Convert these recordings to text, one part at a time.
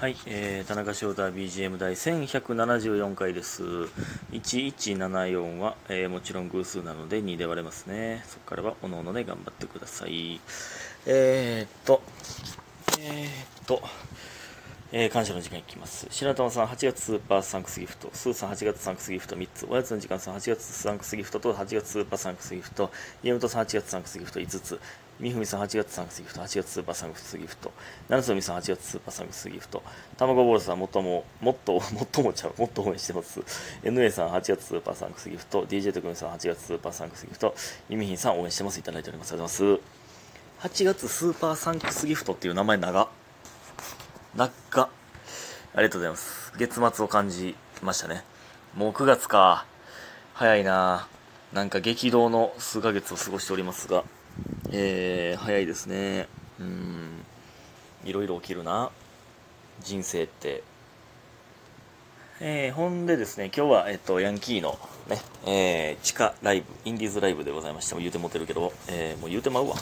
はい、えー、田中翔太 BGM 第1174回です。1174は、えーもちろん偶数なので2で割れますね。そこからはおのおので頑張ってください。えー、っと、えー、っと、えー感謝の時間いきます。白玉さん、8月スーパーサンクスギフト。スーさん、8月サンクスギフト3つ。おやつの時間さん、8月サンクスギフトと8月スーパーサンクスギフト。家元さん、8月サンクスギフト5つ。みふみさん、8月サンクスギフト。8月スーパーサンクスギフト。七つのみさん、8月スーパーサンクスギフト。卵ボールさん、もっとも、もっと、もっともちゃう。もっと応援してます。NA さん、8月スーパーサンクスギフト。DJ 特命さん、8月スーパーサンクスギフト。ゆみひんさん、応援してます。いただいております。ありがとうございます。8月スーパーサンクスギフトっていう名前長。長。ありがとうございます。月末を感じましたね。もう9月か。早いななんか激動の数ヶ月を過ごしておりますが、えー、早いですね。うん。いろいろ起きるな。人生って。えー、ほんでですね、今日は、えっと、ヤンキーのね、えー、地下ライブ、インディーズライブでございました。もう言うてもてるけど、えー、もう言うてまうわ。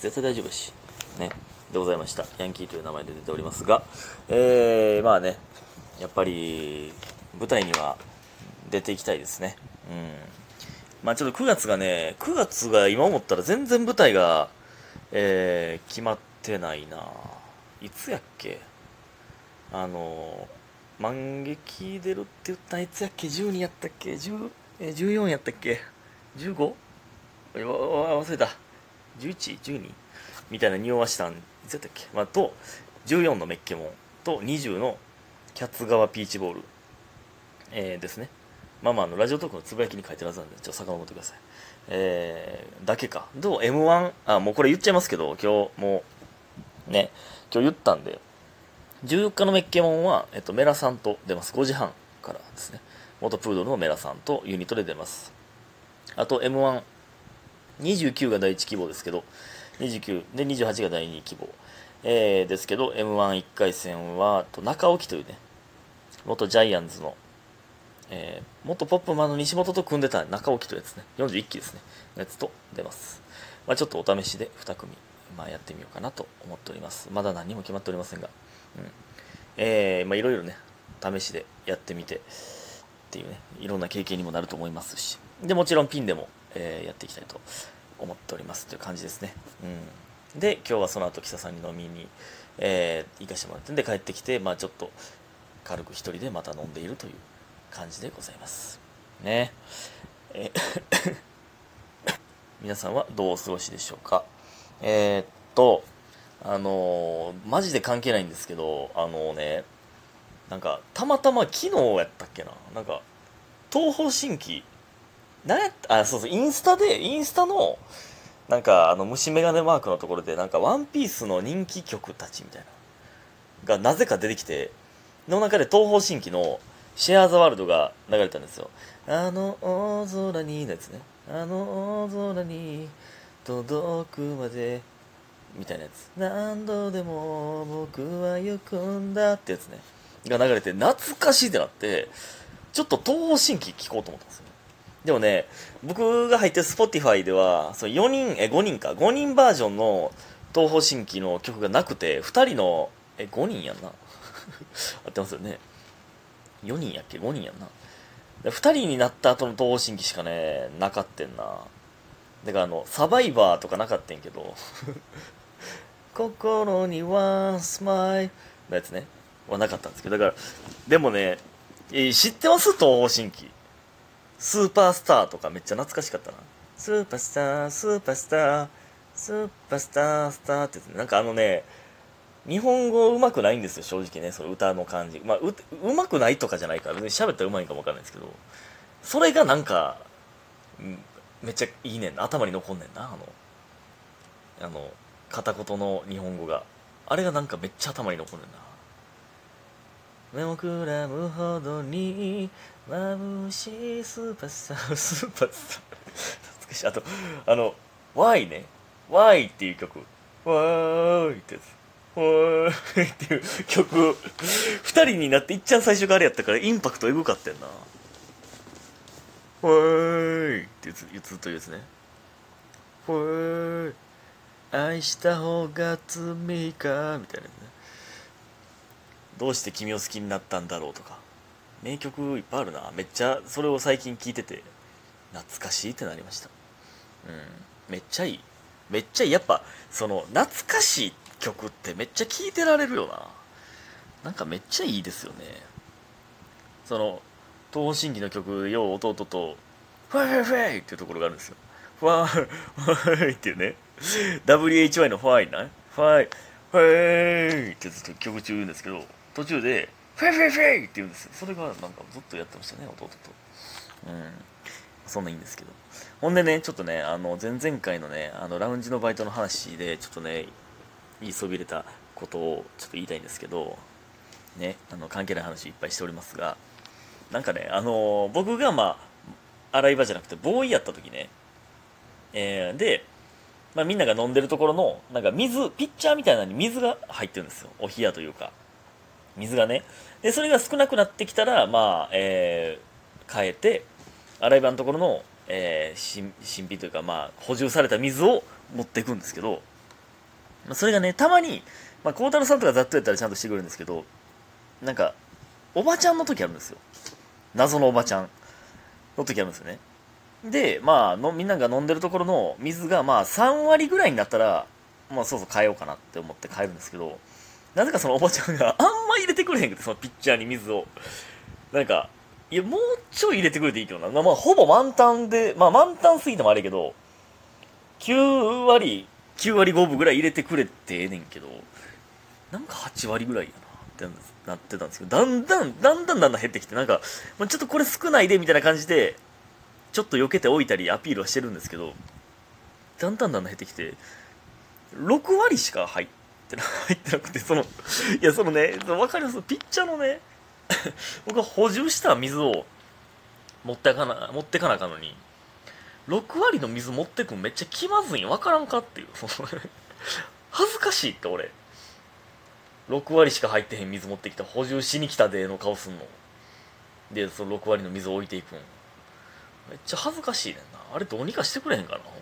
絶対大丈夫やし。ね。でございました。ヤンキーという名前で出ておりますが、えー、まあね、やっぱり、舞台には出ていきたいですね。うん。まあちょっと9月がね、9月が今思ったら全然舞台が、えー、決まってないな。いつやっけ？あの、満劇出るって言ったのいつやっけ ?12 やったっけ ?10、えー、14やったっけ ?15? わわ忘れた。11?12? みたいな匂わしたん、いつやったっけ？まあ、と、14のメッケモンと20のキャッツ川ピーチボール、えー、ですね。まあまあ、あの、ラジオトークのつぶやきに書いてるはずなんで、ちょっと遡ってください。えー、だけか。どう ?M1、あ、もうこれ言っちゃいますけど、今日もう、ね、今日言ったんで、14日のメッケモンは、えっと、メラさんと出ます。5時半からですね。元プードルのメラさんとユニットで出ます。あと M1、29が第1希望ですけど、29で28が第2希望。えー、ですけど、M11 回戦は、と中尾木というね、元ジャイアンツの、えー、元ポップマンの西本と組んでた中尾木というやつね、41期ですね、やつと出ます。まあちょっとお試しで2組、まあやってみようかなと思っております。まだ何も決まっておりませんが、うん。えー、まあいろいろね、試しでやってみて、っていうね、いろんな経験にもなると思いますし、で、もちろんピンでも、えーやっていきたいと思っておりますという感じですね。うん。で、今日はその後、木佐さんに飲みに、えー行かしてもらってんで、帰ってきて、まあちょっと、軽く一人でまた飲んでいるという感じでございます。ね。え 皆さんはどうお過ごしでしょうか？えーっと、あのーマジで関係ないんですけど、あのね、なんか、たまたま昨日やったっけな、なんか、東方神起、なやっ、あ、そうそう、インスタで、インスタの、なんか、あの、虫眼鏡マークのところで、なんか、ワンピースの人気曲たちみたいな、がなぜか出てきて、の中で東方神起の、シェアーザワールドが流れたんですよ。あの大空に、のやつね。あの大空に、届くまで、みたいなやつ。何度でも僕は行くんだってやつね。が流れて、懐かしいってなって、ちょっと東方神起聞こうと思ったんですよ。でもね、僕が入ってる Spotify では、その4人、え、5人か、5人バージョンの東方神起の曲がなくて、2人の、え、5人やんな。合ってますよね。4人やっけ ?5 人やんな。で2人になった後の東方神起しかね、なかってんな。だからあの、サバイバーとかなかったんけど、心にはスマイルのやつね、はなかったんですけど、だから、でもね、えー知ってます？東方神起。スーパースターとかめっちゃ懐かしかったな。スーパースター、スーパースター、スーパースター、スターってやつねなんかあのね、日本語上手くないんですよ、正直ね、その歌の感じ。まあ、う、上手くないとかじゃないから、別に喋ったら上手いかもわかんないですけど、それがなんか、めっちゃいいねん。頭に残んねんな、あの、あの、片言の日本語が。あれがなんかめっちゃ頭に残るんな。目もくらむほどに眩しいスーパースター、スーパースター。懐かしい。あと、あの、Y ね。Y っていう曲。Y ってやつ。Y っていう曲。二人になっていっちゃん最初があれやったからインパクトエグかったよな。Y ってやつ、ずっと言うやつね。Y 愛した方が罪かみたいなね。どうして君を好きになったんだろうとか名曲いっぱいあるなめっちゃそれを最近聴いてて懐かしいってなりましたうんめっちゃいいめっちゃいいやっぱその懐かしいって曲ってめっちゃ聴いてられるよな。なんかめっちゃいいですよね。その東方神起の曲「よう弟と Why Why Why っていうところがあるんですよ。 Why Why っていうね。WHY のファイなファイファイってずっと曲中言うんですけど途中でフェイフェイフェイって言うんですよ。それがなんかずっとやってましたね弟と。うん。そんないいんですけど。ほんでねちょっとねあの前々回のねあのラウンジのバイトの話でちょっとね言いそびれたことをちょっと言いたいんですけどねあの関係ない話いっぱいしておりますがなんかねあの僕がまあ洗い場じゃなくてボーイやった時ね。えー、で、まあ、みんなが飲んでるところのなんか水ピッチャーみたいなのに水が入ってるんですよ。お冷やというか。水がね。で、それが少なくなってきたら、まあ、えー、変えて、洗い場のところの、えー、新品というか、まあ、補充された水を持っていくんですけど、まあ、それがね、たまに、まあ、孝太郎さんとかざっとやったらちゃんとしてくるんですけど、なんか、おばちゃんの時あるんですよ。謎のおばちゃんの時あるんですよね。で、まあの、みんなが飲んでるところの水が、まあ、3割ぐらいになったら、まあ、そうそう変えようかなって思って変えるんですけど、なぜかそのおばちゃんがあんま入れてくれへんくて、そのピッチャーに水を。なんか、いや、もうちょい入れてくれていいけどな。まあ、ほぼ満タンで、まあ、満タンすぎてもあれけど、9割、9割5分ぐらい入れてくれってええねんけど、なんか8割ぐらいやな、ってなってたんですけど、だんだん、だんだんだんだん減ってきて、なんか、ま、ちょっとこれ少ないで、みたいな感じで、ちょっと避けておいたりアピールはしてるんですけど、だんだんだんだん減ってきて、6割しか入ってって 入ってなくて、その、いや、そのね、わかります？ピッチャーのね、僕は補充した水を持ってかな、持ってかなあかんのに、6割の水持ってくんめっちゃ気まずいん？わからんかっていう。恥ずかしいって俺。6割しか入ってへん水持ってきた補充しに来たでの顔すんの。で、その6割の水を置いていくん。めっちゃ恥ずかしいねんな。あれどうにかしてくれへんかな、ほん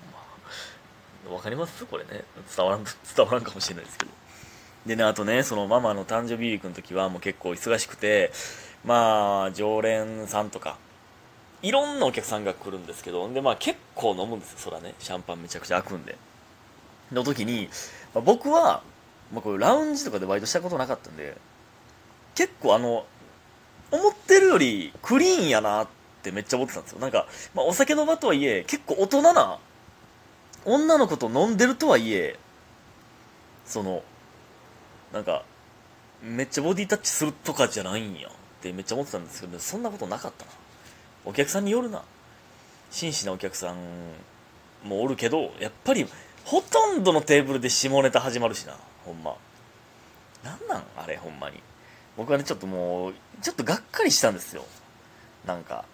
ま。わかります？これね。伝わらん、伝わらんかもしれないですけど。でね、あとね、そのママの誕生日ウィークの時はもう結構忙しくて、まあ、常連さんとか、いろんなお客さんが来るんですけど、で、まあ結構飲むんですよ、そらね。シャンパンめちゃくちゃ開くんで。の時に、まあ、僕は、まあ、こうラウンジとかでバイトしたことなかったんで、結構あの、思ってるよりクリーンやなってめっちゃ思ってたんですよ。なんか、まあ、お酒の場とはいえ、結構大人な、女の子と飲んでるとはいえ、その、なんか、めっちゃボディタッチするとかじゃないんやってめっちゃ思ってたんですけど、そんなことなかったな。お客さんによるな。真摯なお客さんもおるけど、やっぱり、ほとんどのテーブルで下ネタ始まるしな、ほんま。なんなんあれ、ほんまに。僕はね、ちょっともう、ちょっとがっかりしたんですよ。なんか。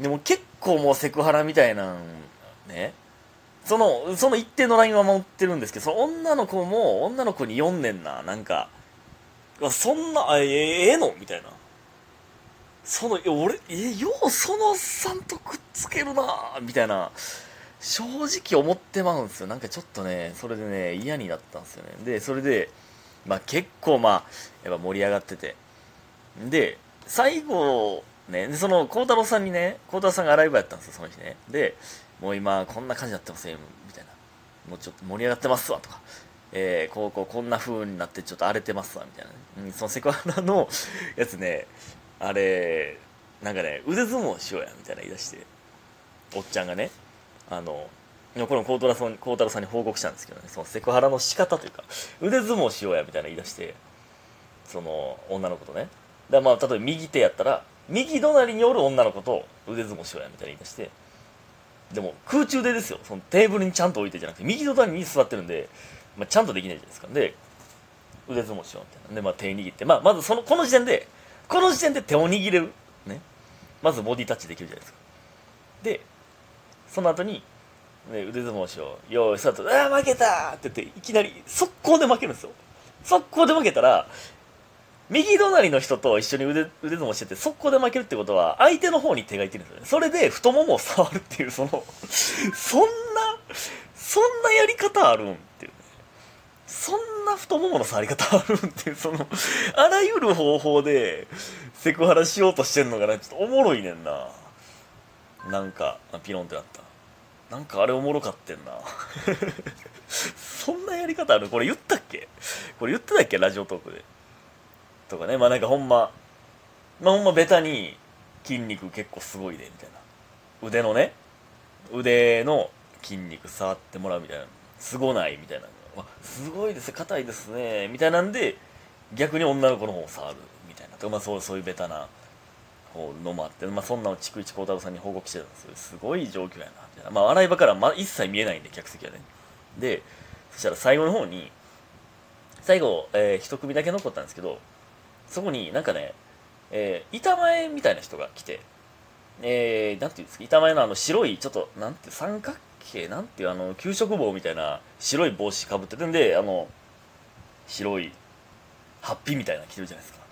でも結構もうセクハラみたいなん、ね。その、その一定のラインは守ってるんですけど、その女の子も女の子に読んねんな、なんか、そんな、えええのみたいな。その、俺、え、ようそのさんとくっつけるなみたいな、正直思ってまうんですよ。なんかちょっとね、それでね、嫌になったんですよね。で、それで、まあ結構まあ、やっぱ盛り上がってて。で、最後、ね、その、孝太郎さんにね、孝太郎さんがアライブやったんですよ、その日ね。で、もう今こんな感じになってますよ、みたいな。もうちょっと盛り上がってますわ、とか。えー、こうこうこんな風になってちょっと荒れてますわ、みたいな。うん、そのセクハラのやつね、あれ、なんかね、腕相撲しようや、みたいな言い出して、おっちゃんがね、あの、この孝太郎さん孝太郎さんに報告したんですけどね、そのセクハラの仕方というか、腕相撲しようや、みたいな言い出して、その、女の子とね。だまあ、例えば右手やったら、右隣におる女の子と腕相撲しようや、みたいな言い出して、でも空中でですよそのテーブルにちゃんと置いてじゃなくて右隣に座ってるんで、まあ、ちゃんとできないじゃないですかで腕相撲しようみたいなで、まあ、手握って、まあ、まずそのこの時点でこの時点で手を握れる。ね。まずボディタッチできるじゃないですか。でその後に、ね、腕相撲しようよーいスタート。ああ負けたって言っていきなり速攻で負けるんですよ。速攻で負けたら右隣の人と一緒に腕腕相撲してて速攻で負けるってことは相手の方に手がいってるんですよね。それで太ももを触るっていうそのそんなそんなやり方あるん、そんな太ももの触り方あるんっていうそのあらゆる方法でセクハラしようとしてんのがねちょっとおもろいねんな。なんかピロンってなった。なんかあれおもろかってんな。そんなやり方ある？これ言ったっけ？これ言ってたっけ？ラジオトークで。とかね。まあなんかほんままあほんまベタに筋肉結構すごいでみたいな。腕のね。腕の筋肉触ってもらうみたいな。すごないみたいな。すごいです硬いですねみたいなんで逆に女の子の方を触るみたいな。とか、まあ、そうそういうベタなのもあって、まあ、そんなの筑一幸太郎さんに報告してたんですよすごい状況やなみたいな、まあ、洗い場から、ま、一切見えないんで客席はね。でそしたら最後の方に最後、えー、一組だけ残ったんですけどそこになんかね、えー、板前みたいな人が来てえー、なんていうんですか板前のあの白いちょっとなんて三角形なんていうあの給食棒みたいな白い帽子かぶっててんであの白いハッピーみたいなの着てるじゃないですか。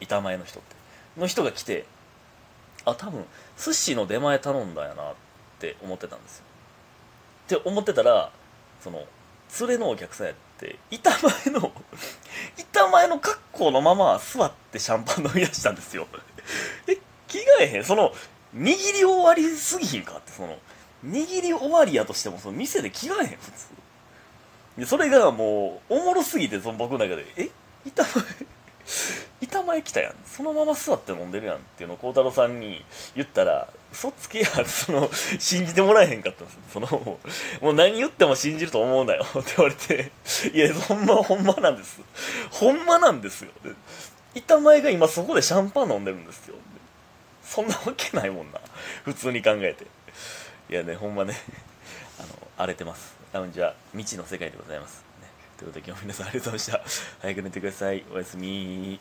板前の人って。の人が来てあ多分寿司の出前頼んだんやなって思ってたんですよ。って思ってたらその連れのお客さんやって板前の 板前の格好のまま座ってシャンパン飲み出したんですよ。え着替えへん？その握り終わりすぎひんかってその握り終わりやとしてもその店で着替えへん普通。でそれがもうおもろすぎてその僕の中でえ？板前板前来たやん。そのまま座って飲んでるやんっていうのを孝太郎さんに言ったら嘘つけやその信じてもらえへんかったんですそのもう何言っても信じると思うなよって言われていやほんまほんまなんです。ほんまなんですよ。で板前が今そこでシャンパン飲んでるんですよ。そんなわけないもんな。普通に考えて。いやねほんまね。あの荒れてます。あのじゃあ未知の世界でございます、ね、ということで今日も皆さんありがとうございました。早く寝てください。おやすみ